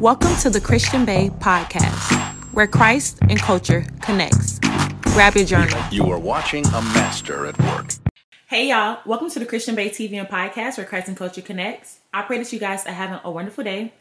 Welcome to the Christian Bae podcast, where Christ and culture connects. Grab your journal. You are watching a master at work. Hey y'all, welcome to the Christian Bae TV and podcast where Christ and culture connects. I pray that you guys are having a wonderful day.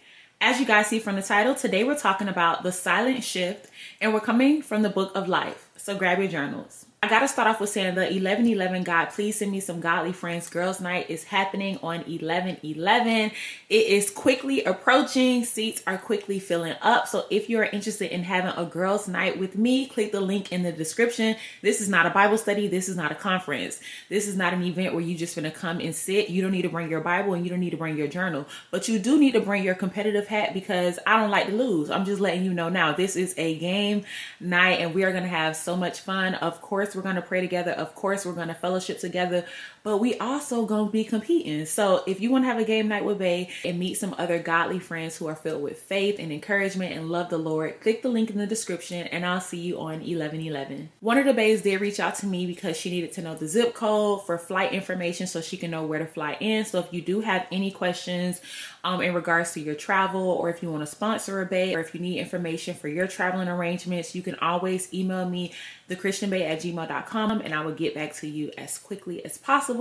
As you guys see from the title, today we're talking about the silent shift and we're coming from the book of life. So grab your journals. I gotta start off with saying the 1111 God, please send me some godly friends. Girls' night is happening on 1111. It is quickly approaching. Seats are quickly filling up. So if you're interested in having a girls' night with me, click the link in the description. This is not a Bible study. This is not a conference. This is not an event where you just gonna come and sit. You don't need to bring your Bible and you don't need to bring your journal, but you do need to bring your competitive hat because I don't like to lose. I'm just letting you know now. This is a game night and we are gonna have so much fun. Of course we're going to pray together. Of course, we're going to fellowship together, but we also to be competing. So if you want to have a game night with Bae and meet some other godly friends who are filled with faith and encouragement and love the Lord, click the link in the description and I'll see you on 1111. One of the Baes did reach out to me because she needed to know the zip code for flight information so she can know where to fly in. So if you do have any questions um, in regards to your travel or if you want to sponsor a Bae or if you need information for your traveling arrangements, you can always email me thechristianbae at gmail.com and I will get back to you as quickly as possible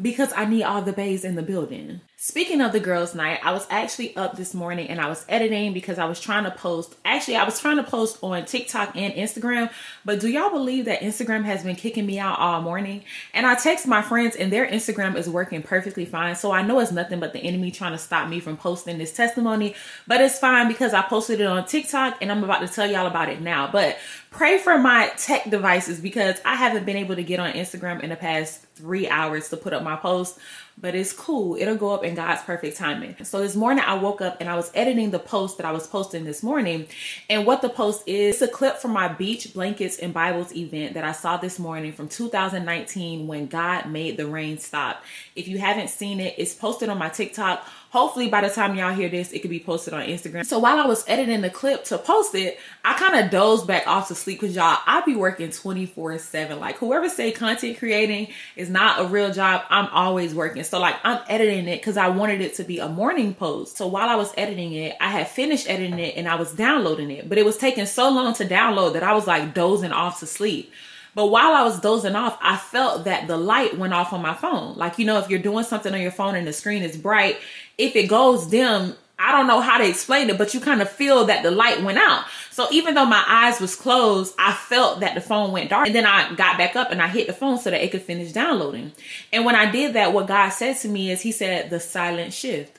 because I need all the baes in the building. Speaking of the girls' night, I was actually up this morning and I was editing because I was trying to post. Actually, I was trying to post on TikTok and Instagram, but do y'all believe that Instagram has been kicking me out all morning? And I text my friends and their Instagram is working perfectly fine. So I know it's nothing but the enemy trying to stop me from posting this testimony, but it's fine because I posted it on TikTok and I'm about to tell y'all about it now. But pray for my tech devices because I haven't been able to get on Instagram in the past three hours to put up my post but it's cool. It'll go up in God's perfect timing. So this morning I woke up and I was editing the post that I was posting this morning. And what the post is, it's a clip from my Beach Blankets and Bibles event that I saw this morning from 2019 when God made the rain stop. If you haven't seen it, it's posted on my TikTok Hopefully, by the time y'all hear this, it could be posted on Instagram. So while I was editing the clip to post it, I kind of dozed back off to sleep because y'all, I be working 24 7. Like, whoever say content creating is not a real job, I'm always working. So, like, I'm editing it because I wanted it to be a morning post. So while I was editing it, I had finished editing it and I was downloading it, but it was taking so long to download that I was like dozing off to sleep. But while I was dozing off, I felt that the light went off on my phone. Like, you know, if you're doing something on your phone and the screen is bright, if it goes dim, I don't know how to explain it, but you kind of feel that the light went out. So even though my eyes was closed, I felt that the phone went dark. And then I got back up and I hit the phone so that it could finish downloading. And when I did that, what God said to me is he said the silent shift.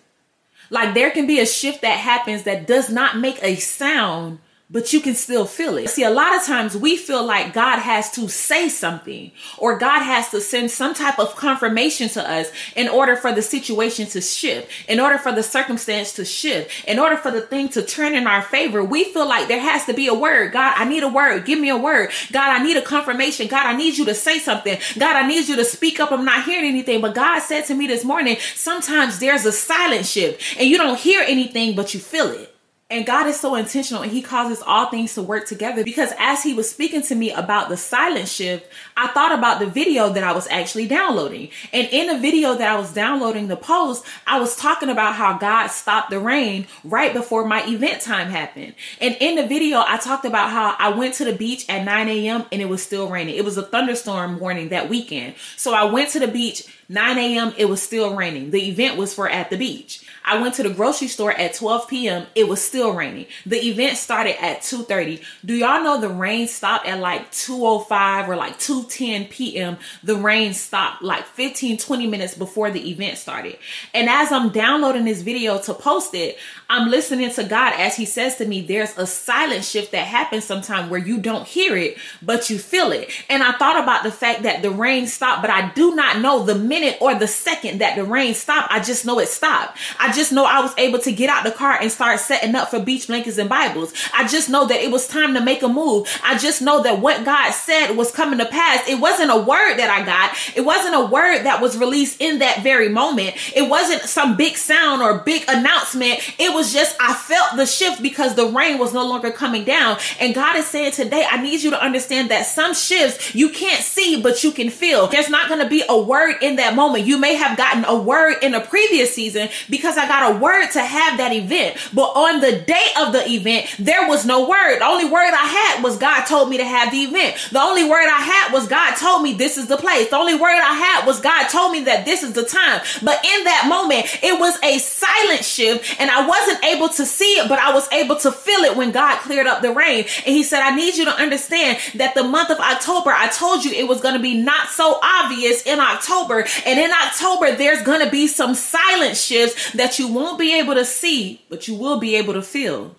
Like there can be a shift that happens that does not make a sound, but you can still feel it. See, a lot of times we feel like God has to say something or God has to send some type of confirmation to us in order for the situation to shift, in order for the circumstance to shift, in order for the thing to turn in our favor. We feel like there has to be a word. God, I need a word. Give me a word. God, I need a confirmation. God, I need you to say something. God, I need you to speak up. I'm not hearing anything. But God said to me this morning, sometimes there's a silent shift and you don't hear anything, but you feel it. And God is so intentional and He causes all things to work together because as He was speaking to me about the silent shift, I thought about the video that I was actually downloading. And in the video that I was downloading, the post, I was talking about how God stopped the rain right before my event time happened. And in the video, I talked about how I went to the beach at 9 a.m. and it was still raining. It was a thunderstorm warning that weekend. So I went to the beach 9 a.m. It was still raining. The event was for at the beach. I went to the grocery store at 12 p.m. It was still raining. The event started at 2:30. Do y'all know the rain stopped at like 2:05 or like 2:10 p.m. The rain stopped like 15 20 minutes before the event started. And as I'm downloading this video to post it, I'm listening to God as he says to me there's a silent shift that happens sometime where you don't hear it but you feel it. And I thought about the fact that the rain stopped but I do not know the minute or the second that the rain stopped. I just know it stopped. I just know I was able to get out the car and start setting up for beach blankets and Bibles. I just know that it was time to make a move. I just know that what God said was coming to pass. It wasn't a word that I got. It wasn't a word that was released in that very moment. It wasn't some big sound or big announcement. It was just, I felt the shift because the rain was no longer coming down. And God is saying today, I need you to understand that some shifts you can't see, but you can feel. There's not going to be a word in that that moment. You may have gotten a word in a previous season because I got a word to have that event. But on the day of the event, there was no word. The only word I had was God told me to have the event. The only word I had was God told me this is the place. The only word I had was God told me that this is the time. But in that moment, it was a silent shift and I wasn't able to see it, but I was able to feel it when God cleared up the rain. And he said, I need you to understand that the month of October, I told you it was going to be not so obvious in October. And in October, there's going to be some silent shifts that you won't be able to see, but you will be able to feel.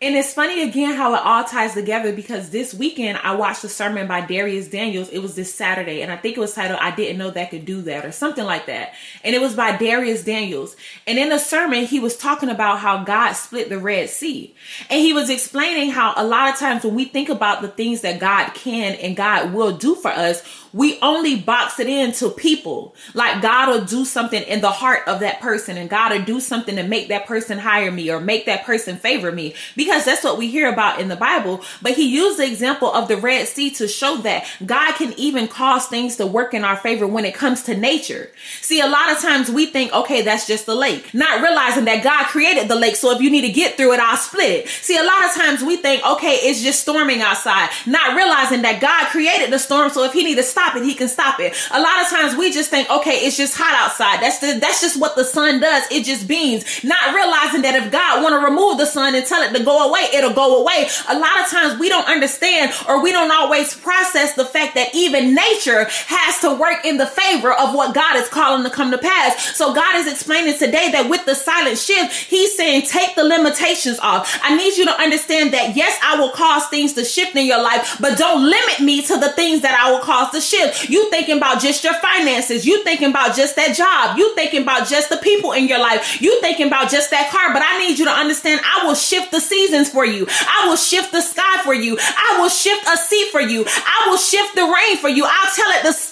And it's funny again how it all ties together because this weekend I watched a sermon by Dharius Daniels. It was this Saturday, and I think it was titled I Didn't Know That Could Do That or something like that. And it was by Dharius Daniels. And in the sermon, he was talking about how God split the Red Sea. And he was explaining how a lot of times when we think about the things that God can and God will do for us, we only box it in to people. Like God will do something in the heart of that person and God will do something to make that person hire me or make that person favor me because that's what we hear about in the Bible. But he used the example of the Red Sea to show that God can even cause things to work in our favor when it comes to nature. See, a lot of times we think, okay, that's just the lake, not realizing that God created the lake. So if you need to get through it, I'll split it. See, a lot of times we think, okay, it's just storming outside, not realizing that God created the storm. So if he need to stop it, he can stop it. A lot of times we just think, okay, it's just hot outside. That's the, that's just what the sun does. It just beams. Not realizing that if God want to remove the sun and tell it to go away, it'll go away. A lot of times we don't understand or we don't always process the fact that even nature has to work in the favor of what God is calling to come to pass. So God is explaining today that with the silent shift, he's saying take the limitations off. I need you to understand that yes, I will cause things to shift in your life, but don't limit me to the things that I will cause to shift. You thinking about just your finances. You thinking about just that job. You thinking about just the people in your life. You thinking about just that car. But I need you to understand I will shift the seasons for you. I will shift the sky for you. I will shift a seat for you. I will shift the rain for you. I'll tell it stop.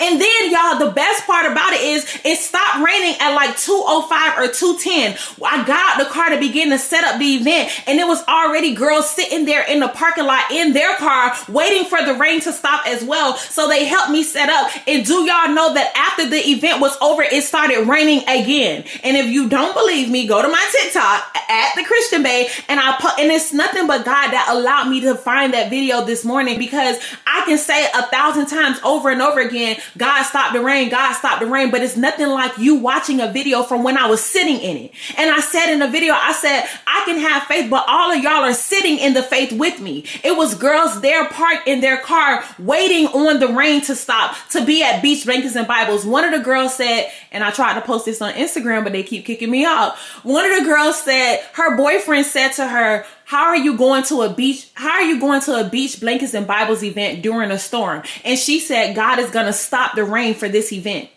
And then y'all, the best part about it is it stopped raining at like 205 or 210. I got out the car to begin to set up the event and it was already girls sitting there in the parking lot in their car waiting for the rain to stop as well. So they helped me set up. And do y'all know that after the event was over, it started raining again. And if you don't believe me, go to my TikTok at the Christian Bae and I put, and it's nothing but God that allowed me to find that video this morning because I can say a thousand times over and over again, God stopped the rain, God stopped the rain, but it's nothing like you watching a video from when I was sitting in it. And I said in the video, I said, I can have faith, but all of y'all are sitting in the faith with me. It was girls there parked in their car waiting on the rain to stop to be at Beach Blankets and Bibles. One of the girls said, and I tried to post this on Instagram, but they keep kicking me out. One of the girls said her boyfriend said to her, how are you going to a beach? How are you going to a beach blankets and Bibles event during a storm? And she said, God is going to stop the rain for this event.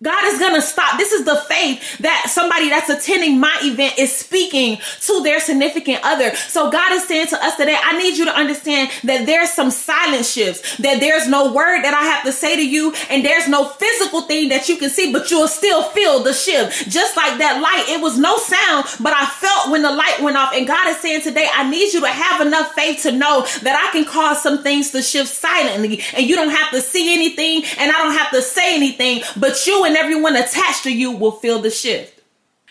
God is going to stop. This is the faith that somebody that's attending my event is speaking to their significant other. So God is saying to us today, I need you to understand that there's some silent shifts, that there's no word that I have to say to you, and there's no physical thing that you can see, but you'll still feel the shift. Just like that light, it was no sound, but I felt when the light went off. And God is saying today, I need you to have enough faith to know that I can cause some things to shift silently, and you don't have to see anything, and I don't have to say anything, but you and everyone attached to you will feel the shift.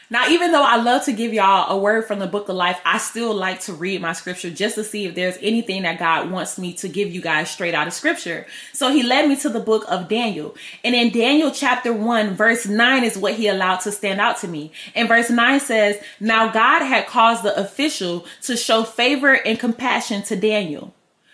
Now, even though I love to give y'all a word from the book of life, I still like to read my scripture just to see if there's anything that God wants me to give you guys straight out of scripture. So he led me to the book of Daniel. And in Daniel chapter 1, verse 9 is what he allowed to stand out to me. And verse 9 says, Now God had caused the official to show favor and compassion to Daniel.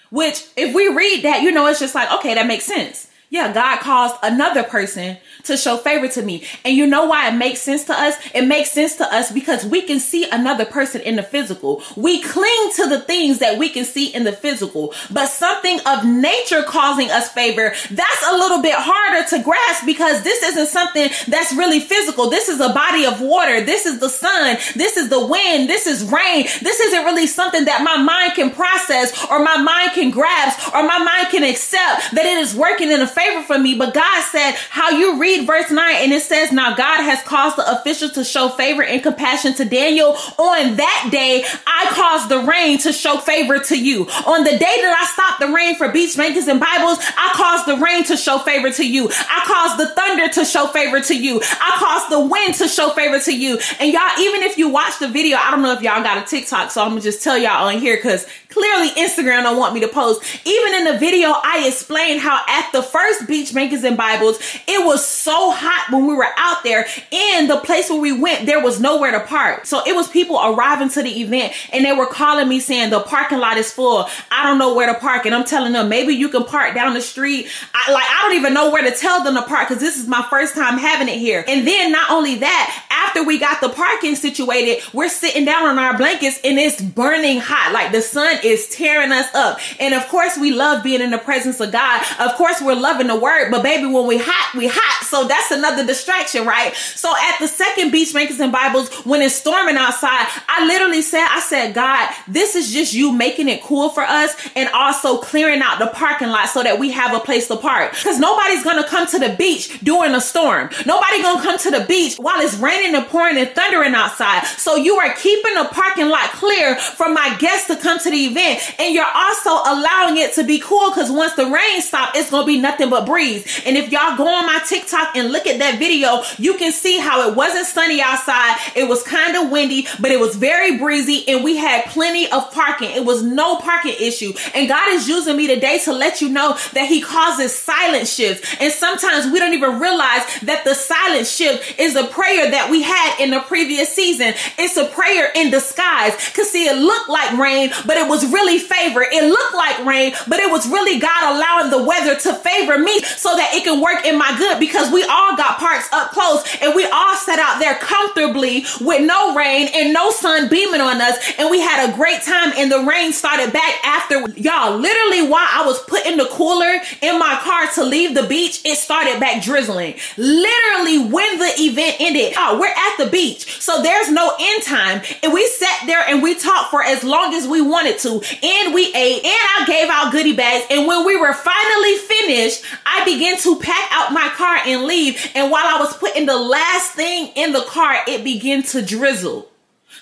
Which, if we read that, you know, it's just like, okay, that makes sense yeah, God caused another person to show favor to me. And you know why it makes sense to us? It makes sense to us because we can see another person in the physical. We cling to the things that we can see in the physical, but something of nature causing us favor, that's a little bit harder to grasp because this isn't something that's really physical. This is a body of water. This is the sun. This is the wind. This is rain. This isn't really something that my mind can process or my mind can grasp or my mind can accept that it is working in a favor favor for me. But God said, how you read verse 9 and it says, Now God has caused the official to show favor and compassion to Daniel. On that day, I caused the rain to show favor to you. On the day that I stopped the rain for beach makers and Bibles, I caused the rain to show favor to you. I caused the thunder to show favor to you. I caused the wind to show favor to you. And y'all, even if you watch the video, I don't know if y'all got a TikTok, so I'm gonna just tell y'all on here because clearly Instagram don't want me to post. Even in the video, I explained how at the first beach makers and Bibles, it was so hot when we were out there. In the place where we went, there was nowhere to park. So it was people arriving to the event and they were calling me saying the parking lot is full. I don't know where to park. And I'm telling them maybe you can park down the street. I like I don't even know where to tell them to park because this is my first time having it here. And then not only that, after we got the parking situated, we're sitting down on our blankets and it's burning hot. Like the sun is tearing us up. And of course, we love being in the presence of God. Of course, we're loving the word. But baby, when we hot, we hot. So that's another distraction, right? So at the second Beach Makers and Bibles, when it's storming outside, I literally said, I said, God, this is just you making it cool for us and also clearing out the parking lot so that we have a place to park. Because nobody's gonna come to the beach during a storm. Nobody gonna come to the beach while it's raining and pouring and thundering outside. So you are keeping the parking lot clear for my guests to come to the event. And you're also allowing it to be cool because once the rain stops, it's gonna be nothing but breeze. And if y'all go on my TikTok and look at that video, you can see how it wasn't sunny outside. It was kind of windy, but it was very breezy and we had plenty of parking. It was no parking issue. And God is using me today to let you know that he causes silent shifts. And sometimes we don't even realize that the silent shift is a prayer that we had in the previous season. It's a prayer in disguise. Cause see, it looked like rain, but it was really favor. It looked like rain, but it was really God allowing the weather to favor me so that it can work in my good because we all got parks up close and we all sat out there comfortably with no rain and no sun beaming on us. And we had a great time and the rain started back after y'all literally while I was putting the cooler in my car to leave the beach, it started back drizzling. Literally when the event ended, we're at the beach. So there's no end time. And we sat there and we talked for as long as we wanted to. And we ate and I gave out goodie bags. And when we were finally finished, I began to pack out my car and leave. And while I was putting the last thing in the car, it began to drizzle.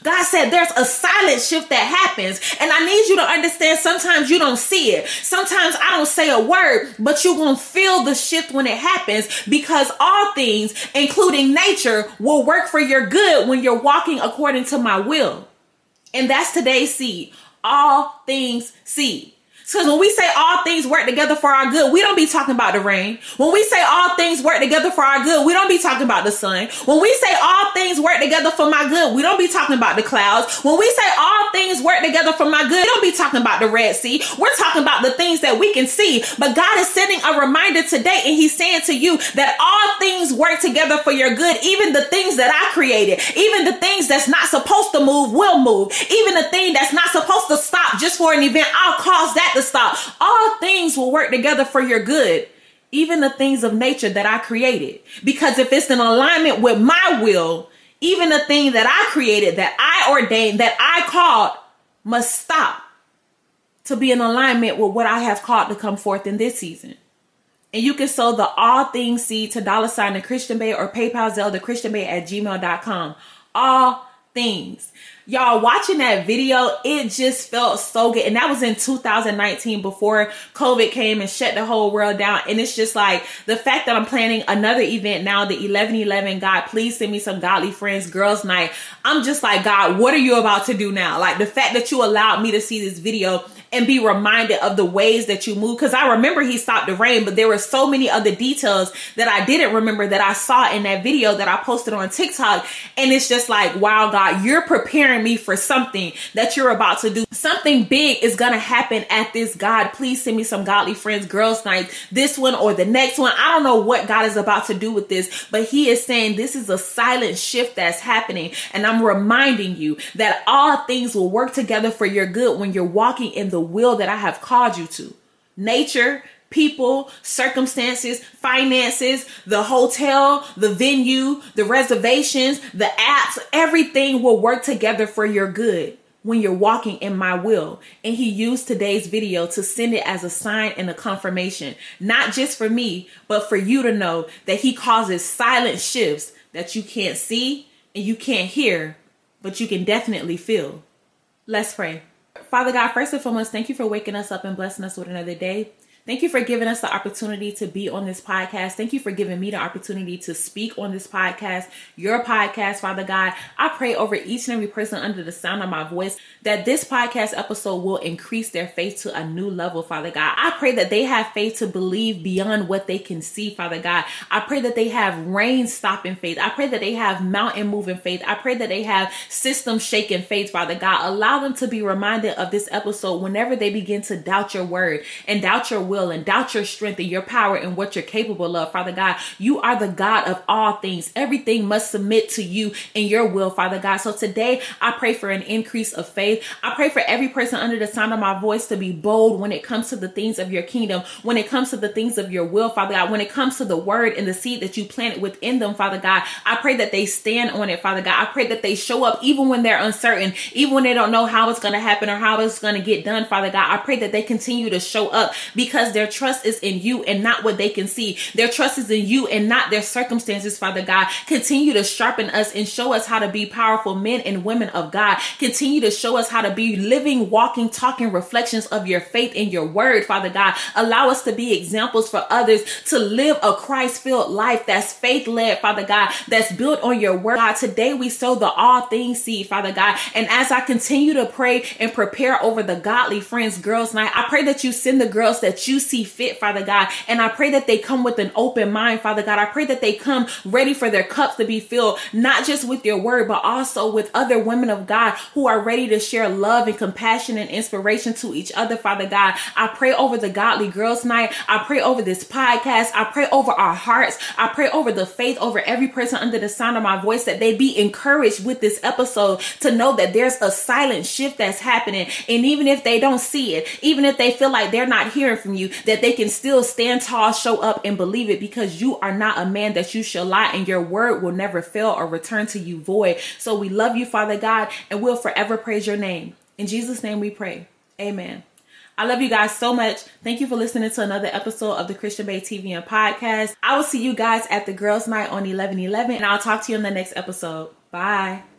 God said there's a silent shift that happens. And I need you to understand sometimes you don't see it. Sometimes I don't say a word, but you're going to feel the shift when it happens because all things, including nature, will work for your good when you're walking according to my will. And that's today's seed. All things seed. Because when we say all things work together for our good, we don't be talking about the rain. When we say all things work together for our good, we don't be talking about the sun. When we say all things work together for my good, we don't be talking about the clouds. When we say all things work together for my good, we don't be talking about the Red Sea. We're talking about the things that we can see. But God is sending a reminder today and he's saying to you that all things work together for your good. Even the things that I created, even the things that's not supposed to move will move. Even the thing that's not supposed to stop just for an event, I'll cause that to stop. All things will work together for your good, even the things of nature that I created. Because if it's in alignment with my will, even the thing that I created, that I ordained, that I called, must stop to be in alignment with what I have called to come forth in this season. And you can sow the all things seed to dollar sign the Christian Bae or PayPal Zelda Christian Bae at gmail.com. All things. Y'all watching that video, it just felt so good. And that was in 2019 before COVID came and shut the whole world down. And it's just like the fact that I'm planning another event now, the 1111 God, please send me some godly friends girls night. I'm just like, God, what are you about to do now? Like the fact that you allowed me to see this video and be reminded of the ways that you move. Cause I remember he stopped the rain, but there were so many other details that I didn't remember that I saw in that video that I posted on TikTok. And it's just like, wow, God, you're preparing me for something that you're about to do. Something big is going to happen at this God. Please send me some godly friends, girls night, this one or the next one. I don't know what God is about to do with this, but he is saying this is a silent shift that's happening. And I'm reminding you that all things will work together for your good when you're walking in the will that I have called you to. Nature, people, circumstances, finances, the hotel, the venue, the reservations, the apps, everything will work together for your good when you're walking in my will. And he used today's video to send it as a sign and a confirmation, not just for me, but for you to know that he causes silent shifts that you can't see and you can't hear, but you can definitely feel. Let's pray. Father God, first and foremost, thank you for waking us up and blessing us with another day. Thank you for giving us the opportunity to be on this podcast. Thank you for giving me the opportunity to speak on this podcast, your podcast, Father God. I pray over each and every person under the sound of my voice that this podcast episode will increase their faith to a new level, Father God. I pray that they have faith to believe beyond what they can see, Father God. I pray that they have rain stopping faith. I pray that they have mountain moving faith. I pray that they have system shaking faith, Father God. Allow them to be reminded of this episode whenever they begin to doubt your word and doubt your will and doubt your strength and your power and what you're capable of, Father God. You are the God of all things. Everything must submit to you and your will, Father God. So today, I pray for an increase of faith. I pray for every person under the sound of my voice to be bold when it comes to the things of your kingdom, when it comes to the things of your will, Father God, when it comes to the word and the seed that you planted within them, Father God. I pray that they stand on it, Father God. I pray that they show up even when they're uncertain, even when they don't know how it's going to happen or how it's going to get done, Father God. I pray that they continue to show up because their trust is in you and not what they can see. Their trust is in you and not their circumstances, Father God. Continue to sharpen us and show us how to be powerful men and women of God. Continue to show us how to be living, walking, talking reflections of your faith and your word, Father God. Allow us to be examples for others to live a Christ filled life that's faith led, Father God, that's built on your word. God, today we sow the all things seed, Father God. And as I continue to pray and prepare over the godly friends girls night, I pray that you send the girls that you see fit, Father God. And I pray that they come with an open mind, Father God. I pray that they come ready for their cups to be filled, not just with your word, but also with other women of God who are ready to share love and compassion and inspiration to each other, Father God. I pray over the Godly Girls Night. I pray over this podcast. I pray over our hearts. I pray over the faith over every person under the sound of my voice that they be encouraged with this episode to know that there's a silent shift that's happening. And even if they don't see it, even if they feel like they're not hearing from you, that they can still stand tall, show up, and believe it because you are not a man that you shall lie, and your word will never fail or return to you void. So we love you, Father God, and we'll forever praise your name. In Jesus' name we pray. Amen. I love you guys so much. Thank you for listening to another episode of the Christian Bae TV and podcast. I will see you guys at the girls' night on 11 11, and I'll talk to you in the next episode. Bye.